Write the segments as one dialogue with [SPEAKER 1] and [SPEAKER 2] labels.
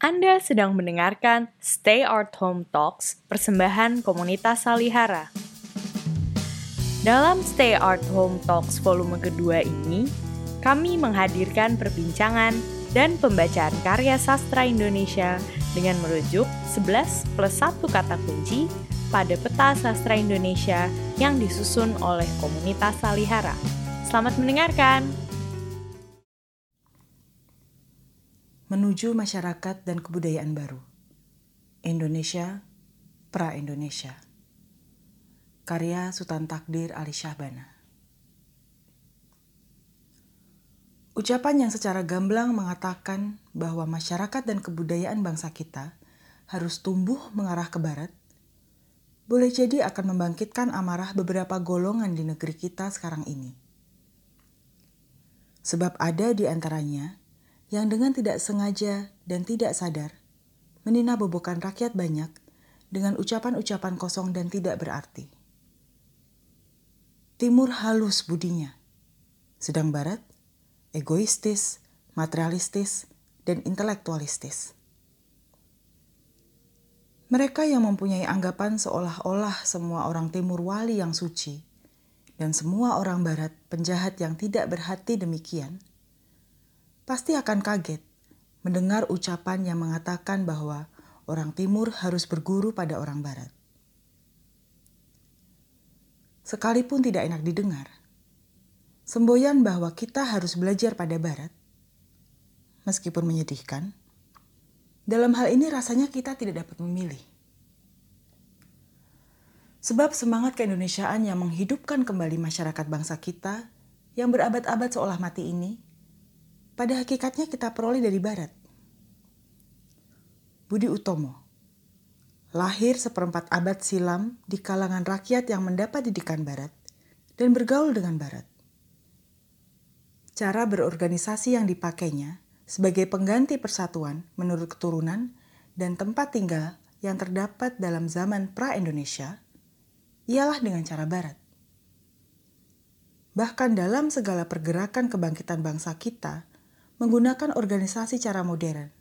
[SPEAKER 1] Anda sedang mendengarkan Stay Art Home Talks, persembahan komunitas Salihara. Dalam Stay Art Home Talks volume kedua ini, kami menghadirkan perbincangan dan pembacaan karya sastra Indonesia dengan merujuk 11 plus 1 kata kunci pada peta sastra Indonesia yang disusun oleh komunitas Salihara. Selamat mendengarkan!
[SPEAKER 2] Menuju Masyarakat dan Kebudayaan Baru. Indonesia, Pra-Indonesia. Karya Sultan Takdir Ali Syahbana. Ucapan yang secara gamblang mengatakan bahwa masyarakat dan kebudayaan bangsa kita harus tumbuh mengarah ke barat, boleh jadi akan membangkitkan amarah beberapa golongan di negeri kita sekarang ini. Sebab ada di antaranya yang dengan tidak sengaja dan tidak sadar menina bobokan rakyat banyak dengan ucapan-ucapan kosong dan tidak berarti. Timur halus budinya, sedang Barat egoistis, materialistis, dan intelektualistis. Mereka yang mempunyai anggapan seolah-olah semua orang Timur wali yang suci, dan semua orang Barat penjahat yang tidak berhati demikian – pasti akan kaget mendengar ucapan yang mengatakan bahwa orang Timur harus berguru pada orang Barat. Sekalipun tidak enak didengar, semboyan bahwa kita harus belajar pada Barat, meskipun menyedihkan, dalam hal ini rasanya kita tidak dapat memilih. Sebab semangat keindonesiaan yang menghidupkan kembali masyarakat bangsa kita yang berabad-abad seolah mati ini pada hakikatnya kita peroleh dari barat. Budi Utomo lahir seperempat abad silam di kalangan rakyat yang mendapat didikan barat dan bergaul dengan barat. Cara berorganisasi yang dipakainya sebagai pengganti persatuan menurut keturunan dan tempat tinggal yang terdapat dalam zaman pra-Indonesia ialah dengan cara barat. Bahkan dalam segala pergerakan kebangkitan bangsa kita, menggunakan organisasi cara modern.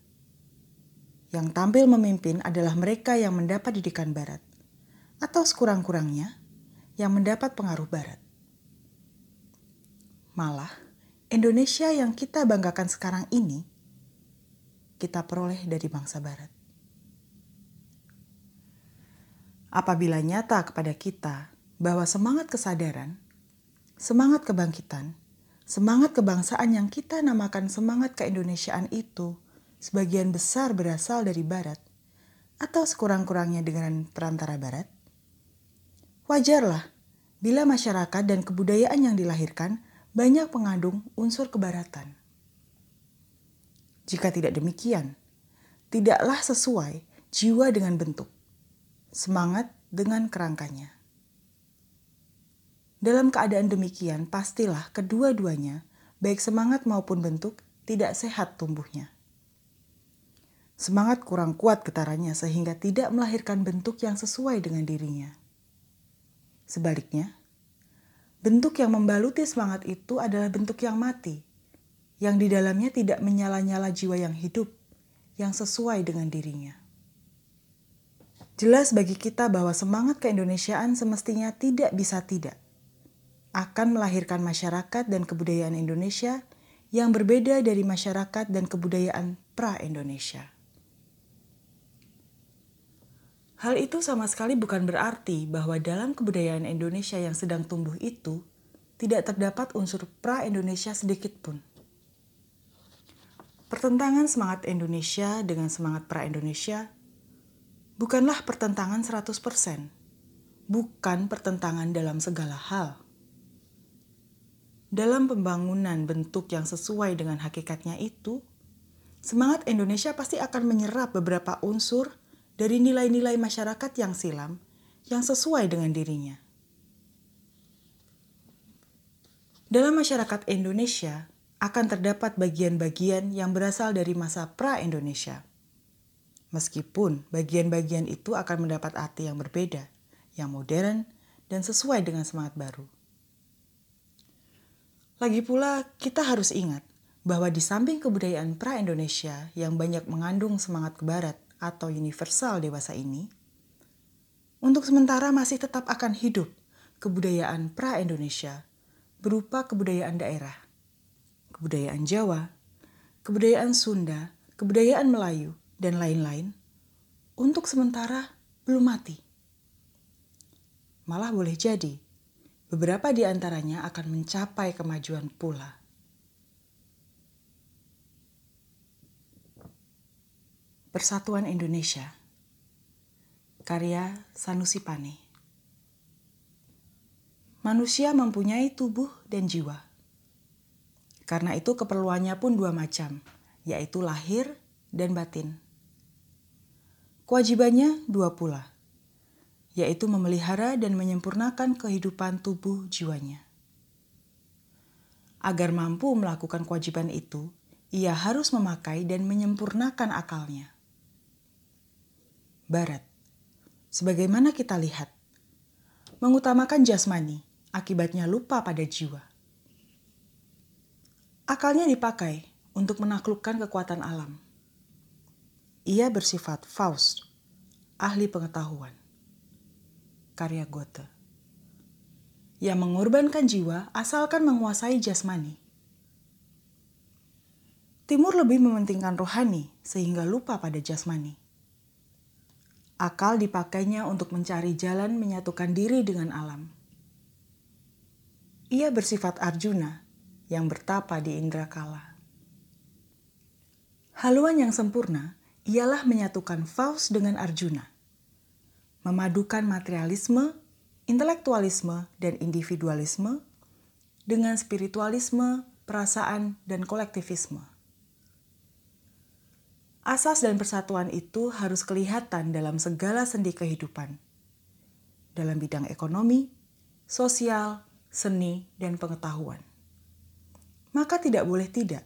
[SPEAKER 2] Yang tampil memimpin adalah mereka yang mendapat didikan Barat, atau sekurang-kurangnya yang mendapat pengaruh Barat. Malah, Indonesia yang kita banggakan sekarang ini, kita peroleh dari bangsa Barat. Apabila nyata kepada kita bahwa semangat kesadaran, semangat kebangkitan, Semangat kebangsaan yang kita namakan semangat keindonesiaan itu sebagian besar berasal dari barat atau sekurang-kurangnya dengan perantara barat. Wajarlah bila masyarakat dan kebudayaan yang dilahirkan banyak mengandung unsur kebaratan. Jika tidak demikian, tidaklah sesuai jiwa dengan bentuk, semangat dengan kerangkanya. Dalam keadaan demikian, pastilah kedua-duanya, baik semangat maupun bentuk, tidak sehat tumbuhnya. Semangat kurang kuat getarannya sehingga tidak melahirkan bentuk yang sesuai dengan dirinya. Sebaliknya, bentuk yang membaluti semangat itu adalah bentuk yang mati, yang di dalamnya tidak menyala-nyala jiwa yang hidup, yang sesuai dengan dirinya. Jelas bagi kita bahwa semangat keindonesiaan semestinya tidak bisa tidak akan melahirkan masyarakat dan kebudayaan Indonesia yang berbeda dari masyarakat dan kebudayaan pra-Indonesia. Hal itu sama sekali bukan berarti bahwa dalam kebudayaan Indonesia yang sedang tumbuh itu tidak terdapat unsur pra-Indonesia sedikit pun. Pertentangan semangat Indonesia dengan semangat pra-Indonesia bukanlah pertentangan 100%, bukan pertentangan dalam segala hal dalam pembangunan bentuk yang sesuai dengan hakikatnya itu, semangat Indonesia pasti akan menyerap beberapa unsur dari nilai-nilai masyarakat yang silam yang sesuai dengan dirinya. Dalam masyarakat Indonesia akan terdapat bagian-bagian yang berasal dari masa pra-Indonesia. Meskipun bagian-bagian itu akan mendapat arti yang berbeda, yang modern, dan sesuai dengan semangat baru. Lagi pula, kita harus ingat bahwa di samping kebudayaan pra-Indonesia yang banyak mengandung semangat ke barat atau universal dewasa ini, untuk sementara masih tetap akan hidup kebudayaan pra-Indonesia berupa kebudayaan daerah, kebudayaan Jawa, kebudayaan Sunda, kebudayaan Melayu, dan lain-lain, untuk sementara belum mati. Malah boleh jadi, beberapa di antaranya akan mencapai kemajuan pula. Persatuan Indonesia Karya Sanusi Pane Manusia mempunyai tubuh dan jiwa. Karena itu keperluannya pun dua macam, yaitu lahir dan batin. Kewajibannya dua pula, yaitu memelihara dan menyempurnakan kehidupan tubuh jiwanya. Agar mampu melakukan kewajiban itu, ia harus memakai dan menyempurnakan akalnya. Barat, sebagaimana kita lihat, mengutamakan jasmani, akibatnya lupa pada jiwa. Akalnya dipakai untuk menaklukkan kekuatan alam. Ia bersifat Faust, ahli pengetahuan. Karya Goethe. Yang mengorbankan jiwa asalkan menguasai jasmani. Timur lebih mementingkan rohani sehingga lupa pada jasmani. Akal dipakainya untuk mencari jalan menyatukan diri dengan alam. Ia bersifat Arjuna yang bertapa di Indra Kala. Haluan yang sempurna ialah menyatukan Faust dengan Arjuna. Memadukan materialisme, intelektualisme, dan individualisme dengan spiritualisme, perasaan, dan kolektivisme. Asas dan persatuan itu harus kelihatan dalam segala sendi kehidupan. Dalam bidang ekonomi, sosial, seni, dan pengetahuan. Maka tidak boleh tidak.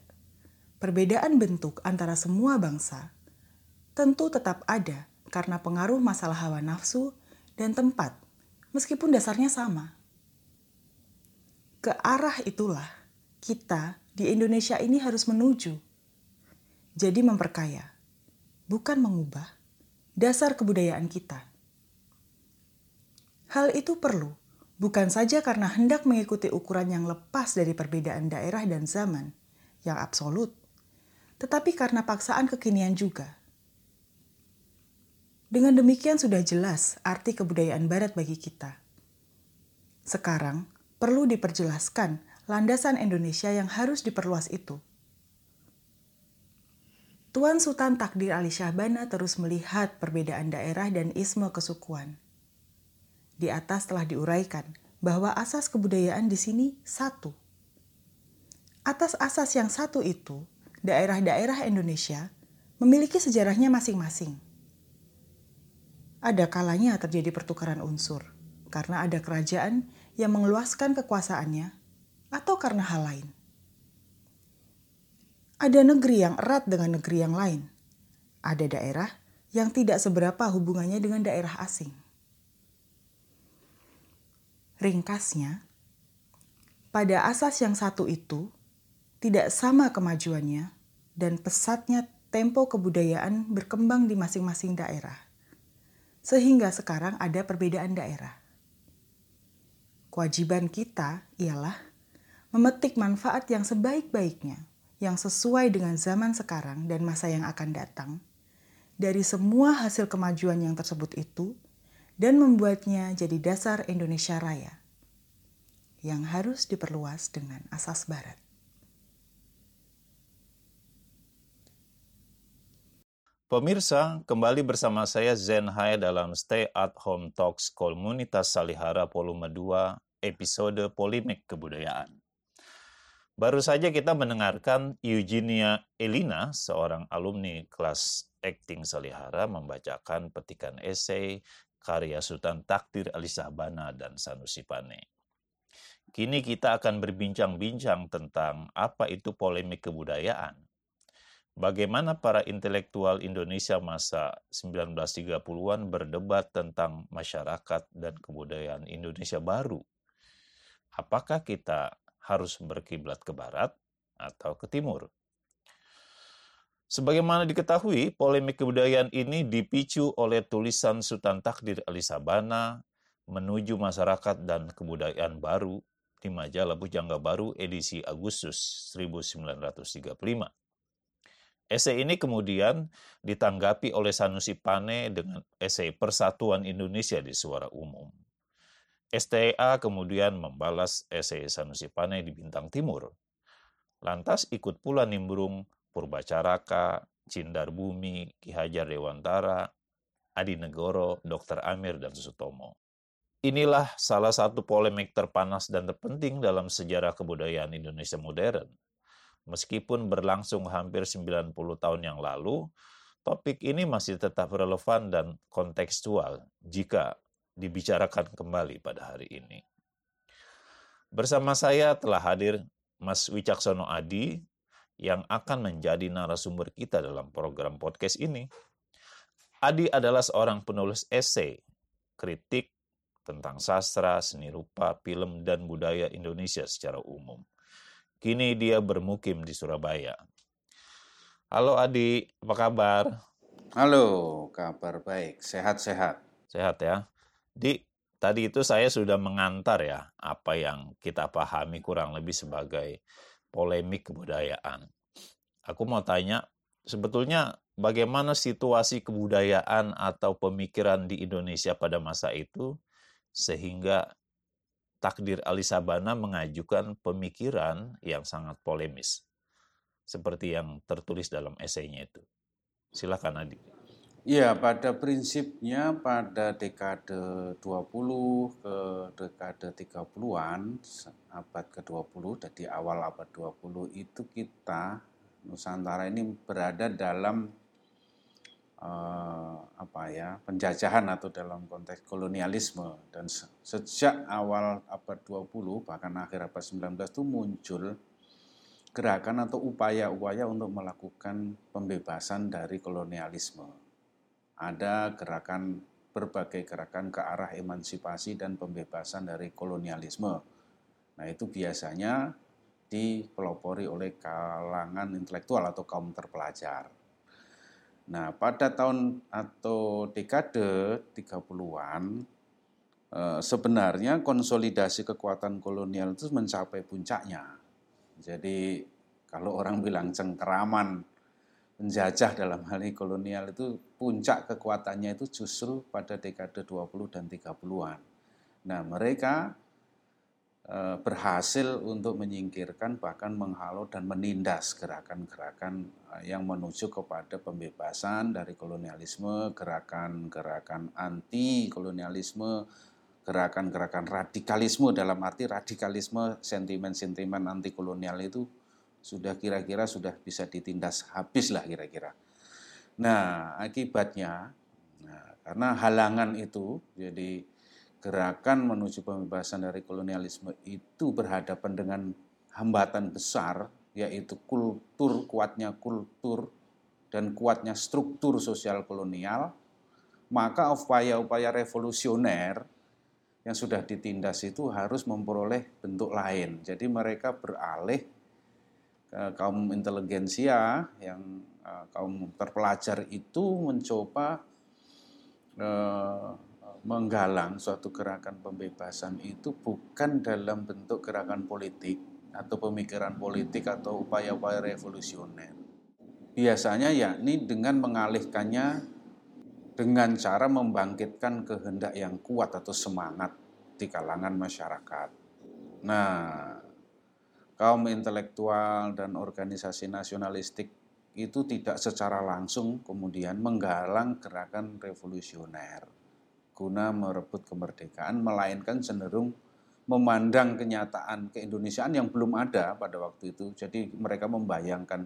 [SPEAKER 2] Perbedaan bentuk antara semua bangsa tentu tetap ada karena pengaruh masalah hawa nafsu dan tempat, meskipun dasarnya sama. Ke arah itulah kita di Indonesia ini harus menuju. Jadi memperkaya bukan mengubah dasar kebudayaan kita. Hal itu perlu, bukan saja karena hendak mengikuti ukuran yang lepas dari perbedaan daerah dan zaman yang absolut, tetapi karena paksaan kekinian juga. Dengan demikian sudah jelas arti kebudayaan Barat bagi kita. Sekarang perlu diperjelaskan landasan Indonesia yang harus diperluas itu. Tuan Sultan Takdir Ali Syahbana terus melihat perbedaan daerah dan isme kesukuan. Di atas telah diuraikan bahwa asas kebudayaan di sini satu. Atas asas yang satu itu, daerah-daerah Indonesia memiliki sejarahnya masing-masing. Ada kalanya terjadi pertukaran unsur karena ada kerajaan yang mengeluaskan kekuasaannya atau karena hal lain ada negeri yang erat dengan negeri yang lain. Ada daerah yang tidak seberapa hubungannya dengan daerah asing. Ringkasnya, pada asas yang satu itu tidak sama kemajuannya dan pesatnya tempo kebudayaan berkembang di masing-masing daerah. Sehingga sekarang ada perbedaan daerah. Kewajiban kita ialah memetik manfaat yang sebaik-baiknya yang sesuai dengan zaman sekarang dan masa yang akan datang dari semua hasil kemajuan yang tersebut itu dan membuatnya jadi dasar Indonesia Raya yang harus diperluas dengan asas barat.
[SPEAKER 3] Pemirsa, kembali bersama saya Zen Hai dalam Stay at Home Talks Komunitas Salihara Volume 2 episode Polemik Kebudayaan. Baru saja kita mendengarkan Eugenia Elina, seorang alumni kelas acting Salihara, membacakan petikan esai karya Sultan Takdir Ali Sabana dan Sanusi Pane. Kini kita akan berbincang-bincang tentang apa itu polemik kebudayaan. Bagaimana para intelektual Indonesia masa 1930-an berdebat tentang masyarakat dan kebudayaan Indonesia baru. Apakah kita harus berkiblat ke barat atau ke timur. Sebagaimana diketahui, polemik kebudayaan ini dipicu oleh tulisan Sultan Takdir Ali Sabana menuju masyarakat dan kebudayaan baru di majalah Bujangga Baru edisi Agustus 1935. Esai ini kemudian ditanggapi oleh Sanusi Pane dengan esai Persatuan Indonesia di Suara Umum. STA kemudian membalas esai Sanusi Pane di Bintang Timur. Lantas ikut pula nimbrung Purbacaraka, Cindar Bumi, Ki Hajar Dewantara, Adi Negoro, Dr. Amir, dan Sutomo. Inilah salah satu polemik terpanas dan terpenting dalam sejarah kebudayaan Indonesia modern. Meskipun berlangsung hampir 90 tahun yang lalu, topik ini masih tetap relevan dan kontekstual jika dibicarakan kembali pada hari ini. Bersama saya telah hadir Mas Wicaksono Adi, yang akan menjadi narasumber kita dalam program podcast ini. Adi adalah seorang penulis esai, kritik tentang sastra, seni rupa, film, dan budaya Indonesia secara umum. Kini dia bermukim di Surabaya. Halo Adi, apa kabar?
[SPEAKER 4] Halo, kabar baik, sehat-sehat.
[SPEAKER 3] Sehat ya. Di, tadi itu saya sudah mengantar ya apa yang kita pahami kurang lebih sebagai polemik kebudayaan. Aku mau tanya, sebetulnya bagaimana situasi kebudayaan atau pemikiran di Indonesia pada masa itu sehingga takdir Ali Sabana mengajukan pemikiran yang sangat polemis seperti yang tertulis dalam esainya itu. Silakan Adi.
[SPEAKER 4] Ya, pada prinsipnya pada dekade 20 ke dekade 30-an, abad ke-20, jadi awal abad 20 itu kita Nusantara ini berada dalam uh, apa ya, penjajahan atau dalam konteks kolonialisme dan sejak awal abad 20 bahkan akhir abad 19 itu muncul gerakan atau upaya-upaya untuk melakukan pembebasan dari kolonialisme ada gerakan berbagai gerakan ke arah emansipasi dan pembebasan dari kolonialisme. Nah, itu biasanya dipelopori oleh kalangan intelektual atau kaum terpelajar. Nah, pada tahun atau dekade 30-an eh, sebenarnya konsolidasi kekuatan kolonial itu mencapai puncaknya. Jadi kalau orang bilang cengkeraman penjajah dalam hal ini kolonial itu puncak kekuatannya itu justru pada dekade 20 dan 30-an. Nah, mereka berhasil untuk menyingkirkan bahkan menghalau dan menindas gerakan-gerakan e, yang menuju kepada pembebasan dari kolonialisme, gerakan-gerakan anti kolonialisme, gerakan-gerakan radikalisme dalam arti radikalisme sentimen-sentimen anti kolonial itu sudah kira-kira sudah bisa ditindas habis lah kira-kira. Nah, akibatnya, nah, karena halangan itu, jadi gerakan menuju pembebasan dari kolonialisme itu berhadapan dengan hambatan besar, yaitu kultur, kuatnya kultur, dan kuatnya struktur sosial kolonial, maka upaya-upaya revolusioner yang sudah ditindas itu harus memperoleh bentuk lain. Jadi mereka beralih Eh, kaum inteligensia yang uh, kaum terpelajar itu mencoba uh, menggalang suatu gerakan pembebasan itu bukan dalam bentuk gerakan politik atau pemikiran politik atau upaya-upaya revolusioner. Biasanya yakni dengan mengalihkannya dengan cara membangkitkan kehendak yang kuat atau semangat di kalangan masyarakat. Nah, kaum intelektual dan organisasi nasionalistik itu tidak secara langsung kemudian menggalang gerakan revolusioner guna merebut kemerdekaan, melainkan cenderung memandang kenyataan keindonesiaan yang belum ada pada waktu itu. Jadi mereka membayangkan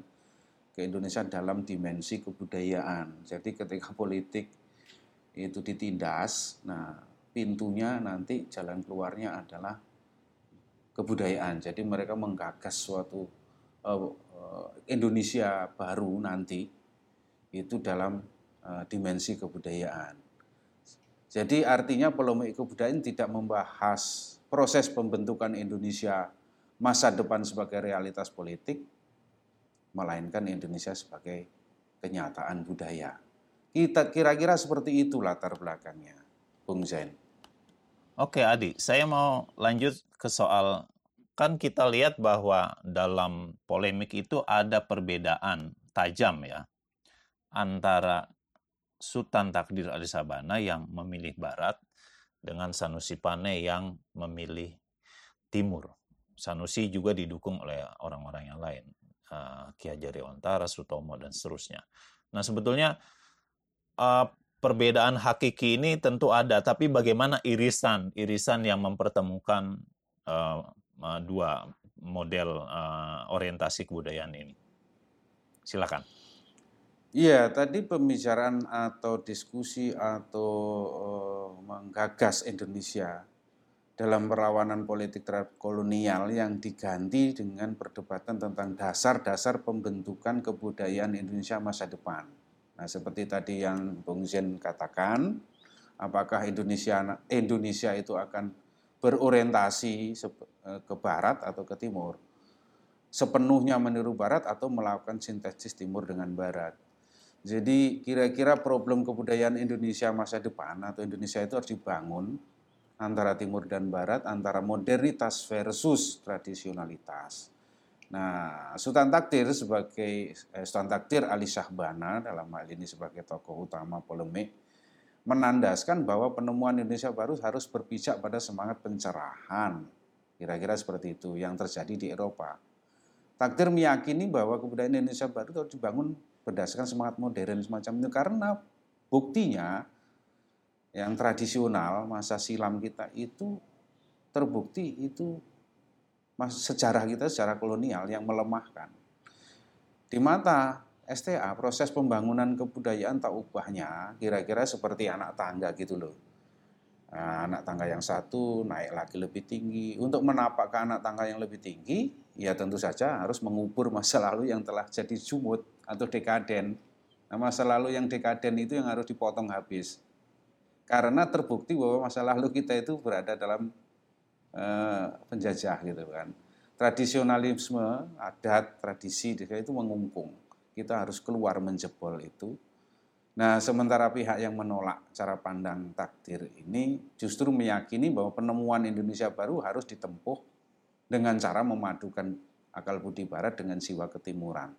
[SPEAKER 4] keindonesiaan dalam dimensi kebudayaan. Jadi ketika politik itu ditindas, nah pintunya nanti jalan keluarnya adalah kebudayaan. Jadi mereka menggagas suatu uh, uh, Indonesia baru nanti itu dalam uh, dimensi kebudayaan. Jadi artinya polemik kebudayaan tidak membahas proses pembentukan Indonesia masa depan sebagai realitas politik, melainkan Indonesia sebagai kenyataan budaya. Kita kira-kira seperti itu latar belakangnya, Bung Zain.
[SPEAKER 3] Oke, Adi, saya mau lanjut ke soal kan kita lihat bahwa dalam polemik itu ada perbedaan tajam ya antara Sultan Takdir Ali Sabana yang memilih barat dengan Sanusi Pane yang memilih timur. Sanusi juga didukung oleh orang-orang yang lain, uh, Ki Ontara, Sutomo dan seterusnya. Nah sebetulnya uh, perbedaan hakiki ini tentu ada, tapi bagaimana irisan irisan yang mempertemukan uh, dua model orientasi kebudayaan ini? Silakan.
[SPEAKER 4] Iya, tadi pembicaraan atau diskusi atau uh, menggagas Indonesia dalam perlawanan politik terhadap kolonial yang diganti dengan perdebatan tentang dasar-dasar pembentukan kebudayaan Indonesia masa depan. Nah, seperti tadi yang Bung Zen katakan, apakah Indonesia Indonesia itu akan berorientasi eh, ke barat atau ke timur? Sepenuhnya meniru barat atau melakukan sintesis timur dengan barat? Jadi kira-kira problem kebudayaan Indonesia masa depan atau Indonesia itu harus dibangun antara timur dan barat, antara modernitas versus tradisionalitas. Nah, Sultan Takdir sebagai eh, Sultan Takdir Ali Syahbana dalam hal ini sebagai tokoh utama polemik menandaskan bahwa penemuan Indonesia baru harus berpijak pada semangat pencerahan. Kira-kira seperti itu yang terjadi di Eropa. Takdir meyakini bahwa kebudayaan Indonesia baru harus dibangun berdasarkan semangat modern semacam itu karena buktinya yang tradisional masa silam kita itu terbukti itu sejarah kita sejarah kolonial yang melemahkan. Di mata STA, proses pembangunan kebudayaan tak ubahnya kira-kira seperti anak tangga gitu loh. Nah, anak tangga yang satu naik lagi lebih tinggi. Untuk menapak ke anak tangga yang lebih tinggi, ya tentu saja harus mengubur masa lalu yang telah jadi jumut atau dekaden. Nah, masa lalu yang dekaden itu yang harus dipotong habis. Karena terbukti bahwa masa lalu kita itu berada dalam Eh, penjajah gitu kan. Tradisionalisme, adat, tradisi itu mengungkung. Kita harus keluar menjebol itu. Nah, sementara pihak yang menolak cara pandang takdir ini justru meyakini bahwa penemuan Indonesia baru harus ditempuh dengan cara memadukan akal budi barat dengan siwa ketimuran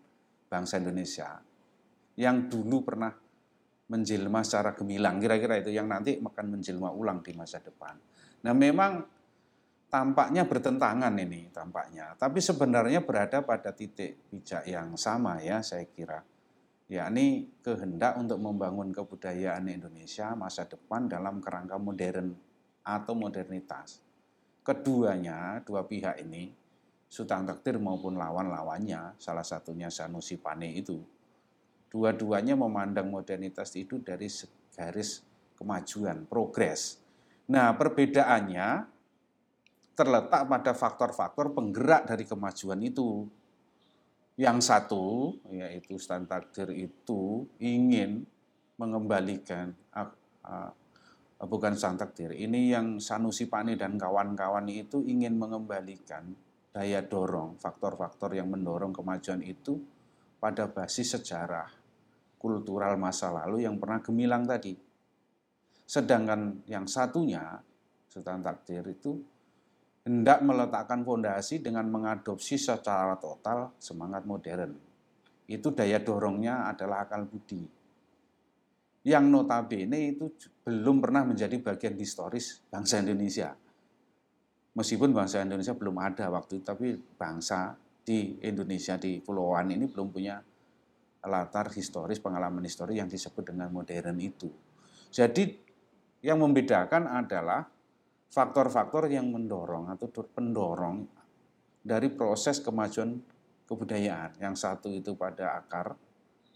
[SPEAKER 4] bangsa Indonesia yang dulu pernah menjelma secara gemilang kira-kira itu yang nanti akan menjelma ulang di masa depan. Nah, memang tampaknya bertentangan ini tampaknya. Tapi sebenarnya berada pada titik bijak yang sama ya saya kira. Yakni kehendak untuk membangun kebudayaan Indonesia masa depan dalam kerangka modern atau modernitas. Keduanya, dua pihak ini, Sultan Takdir maupun lawan-lawannya, salah satunya Sanusi Pane itu, dua-duanya memandang modernitas itu dari garis kemajuan, progres. Nah, perbedaannya terletak pada faktor-faktor penggerak dari kemajuan itu. Yang satu, yaitu stand takdir itu ingin mengembalikan, uh, bukan stand takdir, ini yang Sanusi Pani dan kawan-kawan itu ingin mengembalikan daya dorong, faktor-faktor yang mendorong kemajuan itu pada basis sejarah, kultural masa lalu yang pernah gemilang tadi. Sedangkan yang satunya, Sultan Takdir itu hendak meletakkan fondasi dengan mengadopsi secara total semangat modern. Itu daya dorongnya adalah akal budi. Yang notabene itu belum pernah menjadi bagian historis bangsa Indonesia. Meskipun bangsa Indonesia belum ada waktu itu, tapi bangsa di Indonesia, di Pulauan ini belum punya latar historis, pengalaman historis yang disebut dengan modern itu. Jadi yang membedakan adalah faktor-faktor yang mendorong atau pendorong dari proses kemajuan kebudayaan. Yang satu itu pada akar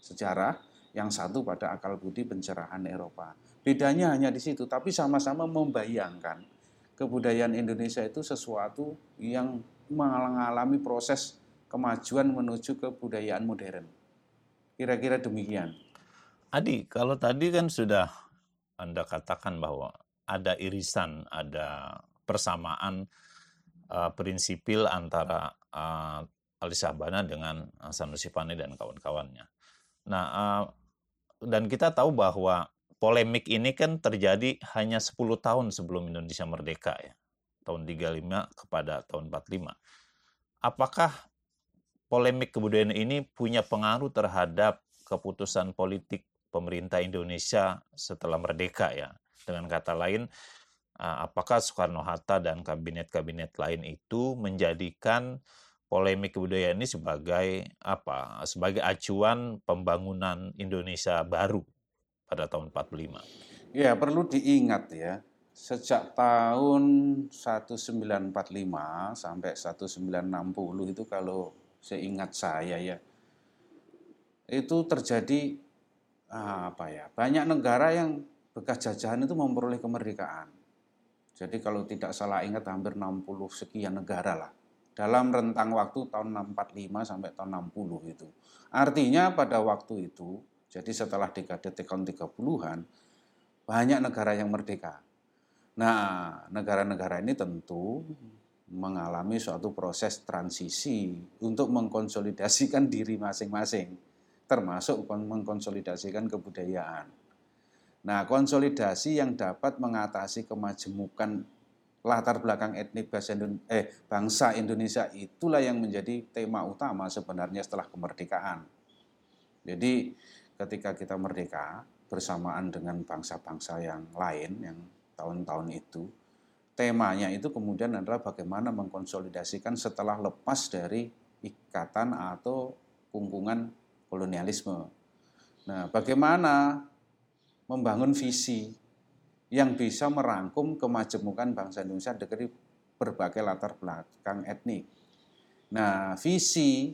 [SPEAKER 4] sejarah, yang satu pada akal budi pencerahan Eropa. Bedanya hanya di situ, tapi sama-sama membayangkan kebudayaan Indonesia itu sesuatu yang mengalami proses kemajuan menuju kebudayaan modern. Kira-kira demikian.
[SPEAKER 3] Adi, kalau tadi kan sudah Anda katakan bahwa ada irisan, ada persamaan uh, prinsipil antara uh, Ali Sabana dengan Sanusi Pane dan kawan-kawannya. Nah, dan kita tahu bahwa polemik ini kan terjadi hanya 10 tahun sebelum Indonesia merdeka ya. Tahun 35 kepada tahun 45. Apakah polemik kebudayaan ini punya pengaruh terhadap keputusan politik pemerintah Indonesia setelah merdeka ya? Dengan kata lain, apakah Soekarno-Hatta dan kabinet-kabinet lain itu menjadikan polemik kebudayaan ini sebagai apa? Sebagai acuan pembangunan Indonesia baru pada tahun 45.
[SPEAKER 4] Ya, perlu diingat ya, sejak tahun 1945 sampai 1960 itu kalau seingat saya ya, itu terjadi apa ya, banyak negara yang bekas jajahan itu memperoleh kemerdekaan. Jadi kalau tidak salah ingat hampir 60 sekian negara lah. Dalam rentang waktu tahun 45 sampai tahun 60 itu. Artinya pada waktu itu jadi setelah dekade tahun 30-an, banyak negara yang merdeka. Nah, negara-negara ini tentu mengalami suatu proses transisi untuk mengkonsolidasikan diri masing-masing, termasuk mengkonsolidasikan kebudayaan. Nah, konsolidasi yang dapat mengatasi kemajemukan latar belakang etnik eh, bangsa Indonesia itulah yang menjadi tema utama sebenarnya setelah kemerdekaan. Jadi ketika kita merdeka bersamaan dengan bangsa-bangsa yang lain yang tahun-tahun itu, temanya itu kemudian adalah bagaimana mengkonsolidasikan setelah lepas dari ikatan atau kungkungan kolonialisme. Nah, bagaimana membangun visi yang bisa merangkum kemajemukan bangsa Indonesia dari berbagai latar belakang etnik. Nah, visi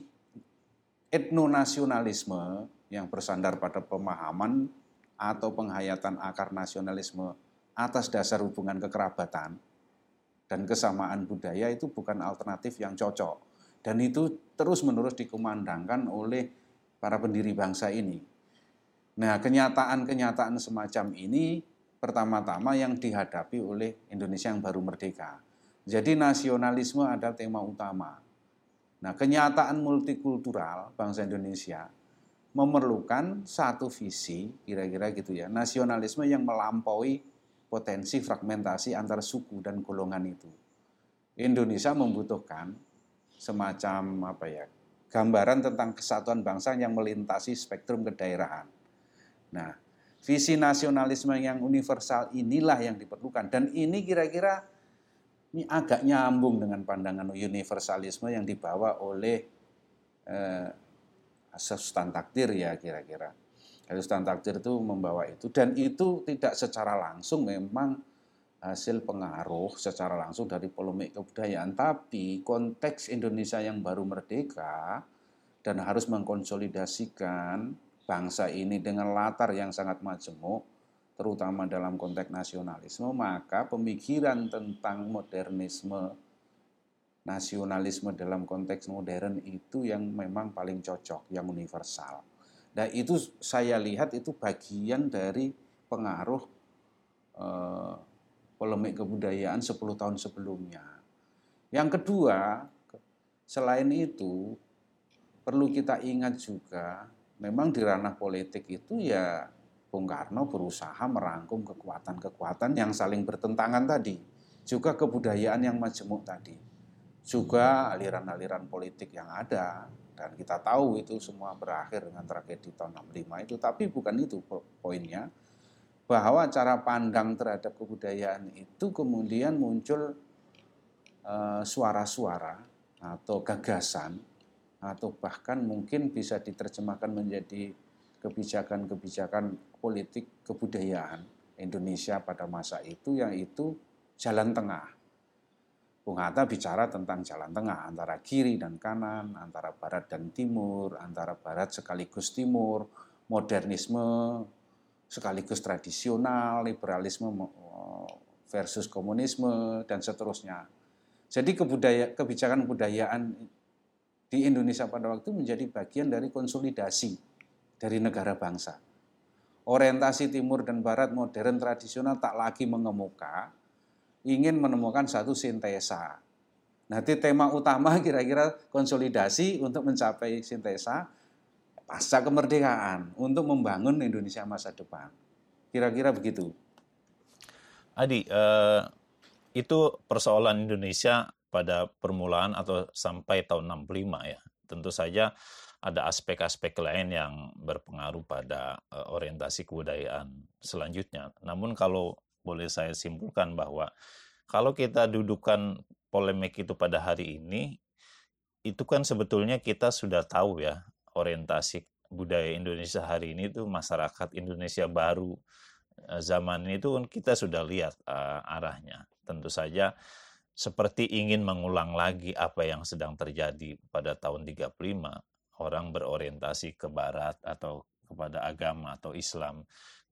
[SPEAKER 4] etnonasionalisme yang bersandar pada pemahaman atau penghayatan akar nasionalisme atas dasar hubungan kekerabatan dan kesamaan budaya itu bukan alternatif yang cocok. Dan itu terus-menerus dikumandangkan oleh para pendiri bangsa ini. Nah, kenyataan-kenyataan semacam ini pertama-tama yang dihadapi oleh Indonesia yang baru merdeka. Jadi nasionalisme ada tema utama. Nah, kenyataan multikultural bangsa Indonesia memerlukan satu visi, kira-kira gitu ya, nasionalisme yang melampaui potensi fragmentasi antar suku dan golongan itu. Indonesia membutuhkan semacam apa ya, gambaran tentang kesatuan bangsa yang melintasi spektrum kedaerahan. Nah, visi nasionalisme yang universal inilah yang diperlukan dan ini kira-kira ini agak nyambung dengan pandangan universalisme yang dibawa oleh eh, sultan takdir ya kira-kira. Sultan takdir itu membawa itu dan itu tidak secara langsung memang hasil pengaruh secara langsung dari polemik kebudayaan, tapi konteks Indonesia yang baru merdeka dan harus mengkonsolidasikan bangsa ini dengan latar yang sangat majemuk, terutama dalam konteks nasionalisme, maka pemikiran tentang modernisme nasionalisme dalam konteks modern itu yang memang paling cocok, yang universal. Dan itu saya lihat itu bagian dari pengaruh eh, polemik kebudayaan 10 tahun sebelumnya. Yang kedua, selain itu perlu kita ingat juga memang di ranah politik itu ya Bung Karno berusaha merangkum kekuatan-kekuatan yang saling bertentangan tadi, juga kebudayaan yang majemuk tadi juga aliran-aliran politik yang ada. Dan kita tahu itu semua berakhir dengan tragedi tahun 65 itu. Tapi bukan itu poinnya. Bahwa cara pandang terhadap kebudayaan itu kemudian muncul eh, suara-suara uh, atau gagasan atau bahkan mungkin bisa diterjemahkan menjadi kebijakan-kebijakan politik kebudayaan Indonesia pada masa itu yang itu jalan tengah Bung Hatta bicara tentang jalan tengah antara kiri dan kanan, antara barat dan timur, antara barat sekaligus timur, modernisme sekaligus tradisional, liberalisme versus komunisme dan seterusnya. Jadi kebudaya, kebijakan kebudayaan di Indonesia pada waktu menjadi bagian dari konsolidasi dari negara bangsa. Orientasi timur dan barat modern tradisional tak lagi mengemuka, ingin menemukan satu sintesa Nanti tema utama kira-kira konsolidasi untuk mencapai sintesa pasca kemerdekaan untuk membangun Indonesia masa depan. Kira-kira begitu.
[SPEAKER 3] Adi, eh, itu persoalan Indonesia pada permulaan atau sampai tahun 65 ya. Tentu saja ada aspek-aspek lain yang berpengaruh pada eh, orientasi kebudayaan selanjutnya. Namun kalau boleh saya simpulkan bahwa kalau kita dudukan polemik itu pada hari ini, itu kan sebetulnya kita sudah tahu ya orientasi budaya Indonesia hari ini itu masyarakat Indonesia baru eh, zaman ini itu kita sudah lihat uh, arahnya. Tentu saja seperti ingin mengulang lagi apa yang sedang terjadi pada tahun 35 orang berorientasi ke barat atau kepada agama atau Islam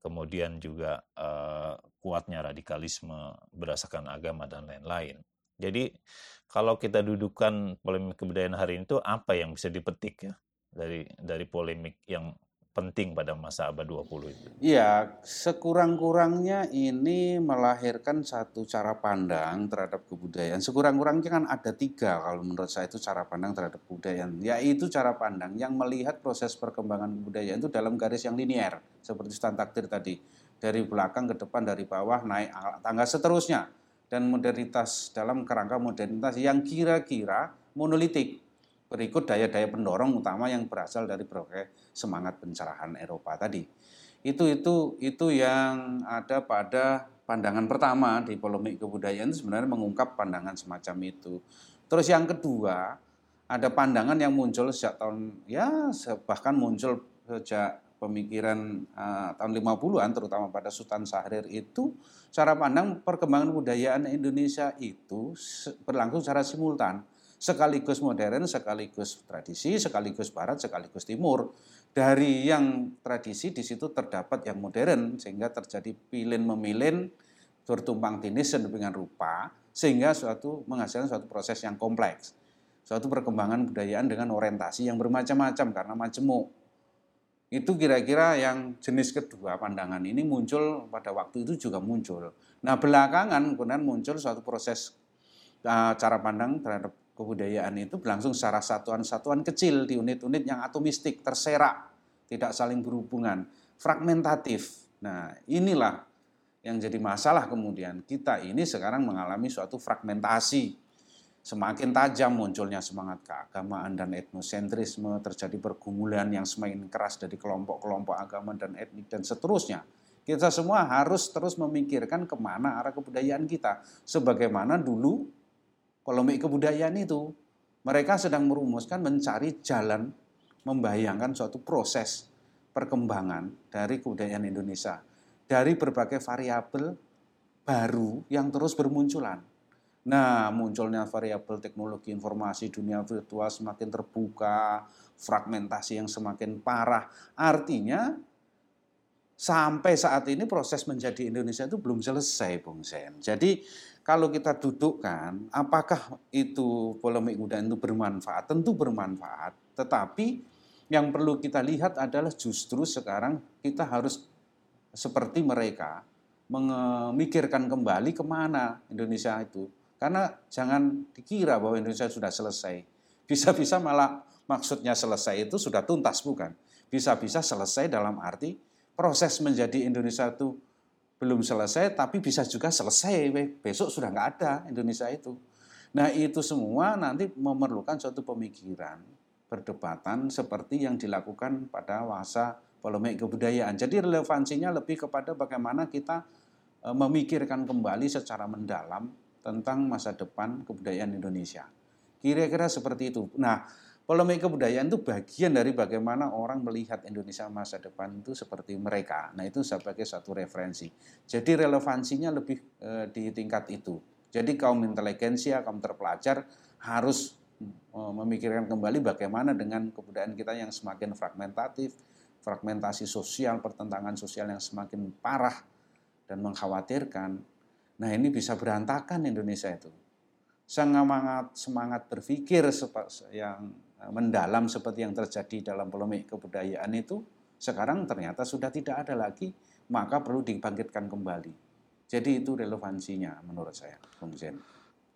[SPEAKER 3] kemudian juga uh, kuatnya radikalisme berdasarkan agama dan lain-lain. Jadi kalau kita dudukan polemik kebudayaan hari ini itu apa yang bisa dipetik ya dari dari polemik yang penting pada masa abad 20 itu?
[SPEAKER 4] Iya, sekurang-kurangnya ini melahirkan satu cara pandang terhadap kebudayaan. Sekurang-kurangnya kan ada tiga kalau menurut saya itu cara pandang terhadap kebudayaan. Yaitu cara pandang yang melihat proses perkembangan kebudayaan itu dalam garis yang linier. Seperti stand takdir tadi. Dari belakang ke depan, dari bawah, naik tangga seterusnya. Dan modernitas dalam kerangka modernitas yang kira-kira monolitik berikut daya-daya pendorong utama yang berasal dari berbagai semangat pencerahan Eropa tadi. Itu itu itu yang ada pada pandangan pertama di polemik kebudayaan sebenarnya mengungkap pandangan semacam itu. Terus yang kedua, ada pandangan yang muncul sejak tahun ya bahkan muncul sejak pemikiran uh, tahun 50-an terutama pada Sultan Syahrir itu cara pandang perkembangan kebudayaan Indonesia itu berlangsung secara simultan sekaligus modern, sekaligus tradisi, sekaligus barat, sekaligus timur. Dari yang tradisi di situ terdapat yang modern sehingga terjadi pilin memilin bertumpang tindih sedemikian rupa sehingga suatu menghasilkan suatu proses yang kompleks. Suatu perkembangan budayaan dengan orientasi yang bermacam-macam karena majemuk. Itu kira-kira yang jenis kedua pandangan ini muncul pada waktu itu juga muncul. Nah belakangan kemudian muncul suatu proses uh, cara pandang terhadap kebudayaan itu berlangsung secara satuan-satuan kecil di unit-unit yang atomistik, terserak, tidak saling berhubungan, fragmentatif. Nah, inilah yang jadi masalah kemudian. Kita ini sekarang mengalami suatu fragmentasi. Semakin tajam munculnya semangat keagamaan dan etnosentrisme, terjadi pergumulan yang semakin keras dari kelompok-kelompok agama dan etnik dan seterusnya. Kita semua harus terus memikirkan ke mana arah kebudayaan kita. Sebagaimana dulu polemik kebudayaan itu. Mereka sedang merumuskan mencari jalan membayangkan suatu proses perkembangan dari kebudayaan Indonesia dari berbagai variabel baru yang terus bermunculan. Nah, munculnya variabel teknologi informasi dunia virtual semakin terbuka, fragmentasi yang semakin parah. Artinya sampai saat ini proses menjadi Indonesia itu belum selesai, Bung Sen. Jadi kalau kita dudukkan, apakah itu polemik kebudayaan itu bermanfaat? Tentu bermanfaat, tetapi yang perlu kita lihat adalah justru sekarang kita harus seperti mereka memikirkan kembali ke mana Indonesia itu. Karena jangan dikira bahwa Indonesia sudah selesai. Bisa-bisa malah maksudnya selesai itu sudah tuntas, bukan? Bisa-bisa selesai dalam arti proses menjadi Indonesia itu belum selesai, tapi bisa juga selesai. Besok sudah nggak ada Indonesia itu. Nah itu semua nanti memerlukan suatu pemikiran, perdebatan seperti yang dilakukan pada masa polemik kebudayaan. Jadi relevansinya lebih kepada bagaimana kita e, memikirkan kembali secara mendalam tentang masa depan kebudayaan Indonesia. Kira-kira seperti itu. Nah, Polemik kebudayaan itu bagian dari bagaimana orang melihat Indonesia masa depan itu seperti mereka. Nah itu sebagai satu referensi. Jadi relevansinya lebih e, di tingkat itu. Jadi kaum inteligensia, kaum terpelajar harus e, memikirkan kembali bagaimana dengan kebudayaan kita yang semakin fragmentatif, fragmentasi sosial, pertentangan sosial yang semakin parah dan mengkhawatirkan. Nah ini bisa berantakan Indonesia itu. Semangat semangat berpikir yang Eh, mendalam seperti yang terjadi dalam polemik kebudayaan itu sekarang ternyata sudah tidak ada lagi, maka perlu dibangkitkan kembali. Jadi itu relevansinya menurut saya, Bung Zen.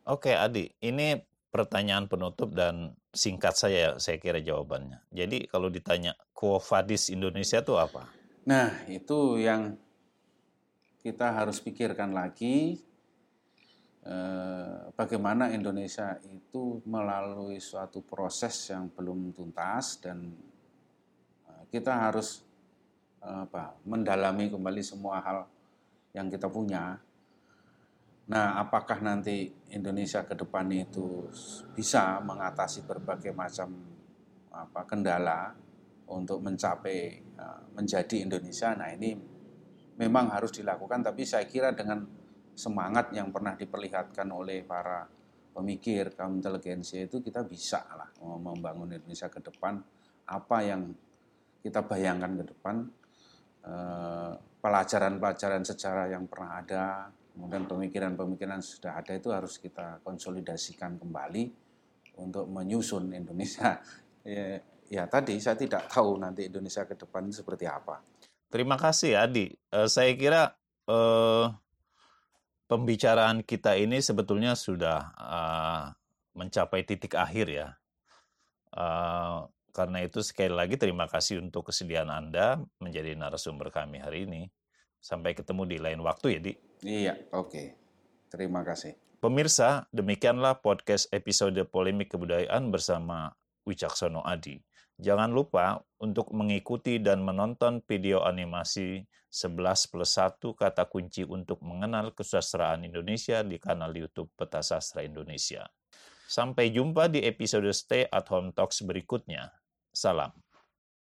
[SPEAKER 3] Oke, Adi, ini pertanyaan penutup dan singkat saya saya kira jawabannya. Jadi kalau ditanya Quo Vadis Indonesia itu apa?
[SPEAKER 4] Nah, itu yang kita harus pikirkan lagi eh, bagaimana Indonesia itu melalui suatu proses yang belum tuntas dan eh, kita harus eh, apa, mendalami kembali semua hal yang kita punya Nah, apakah nanti Indonesia ke depan itu bisa mengatasi berbagai macam apa kendala untuk mencapai menjadi Indonesia? Nah, ini memang harus dilakukan tapi saya kira dengan semangat yang pernah diperlihatkan oleh para pemikir kaum inteligensia itu kita bisa lah membangun Indonesia ke depan apa yang kita bayangkan ke depan uh, pelajaran-pelajaran sejarah yang pernah ada Kemudian pemikiran-pemikiran sudah ada itu harus kita konsolidasikan kembali untuk menyusun Indonesia. ya, ya tadi saya tidak tahu nanti Indonesia ke depan seperti apa.
[SPEAKER 3] Terima kasih Adi. Uh, saya kira uh, pembicaraan kita ini sebetulnya sudah uh, mencapai titik akhir ya. Uh, karena itu sekali lagi terima kasih untuk kesediaan Anda menjadi narasumber kami hari ini. Sampai ketemu di lain waktu ya, Di.
[SPEAKER 4] Iya, oke. Okay. Terima kasih.
[SPEAKER 3] Pemirsa, demikianlah podcast episode Polemik Kebudayaan bersama Wicaksono Adi. Jangan lupa untuk mengikuti dan menonton video animasi 11 plus 1 kata kunci untuk mengenal kesusastraan Indonesia di kanal YouTube Peta Sastra Indonesia. Sampai jumpa di episode Stay at Home Talks berikutnya. Salam.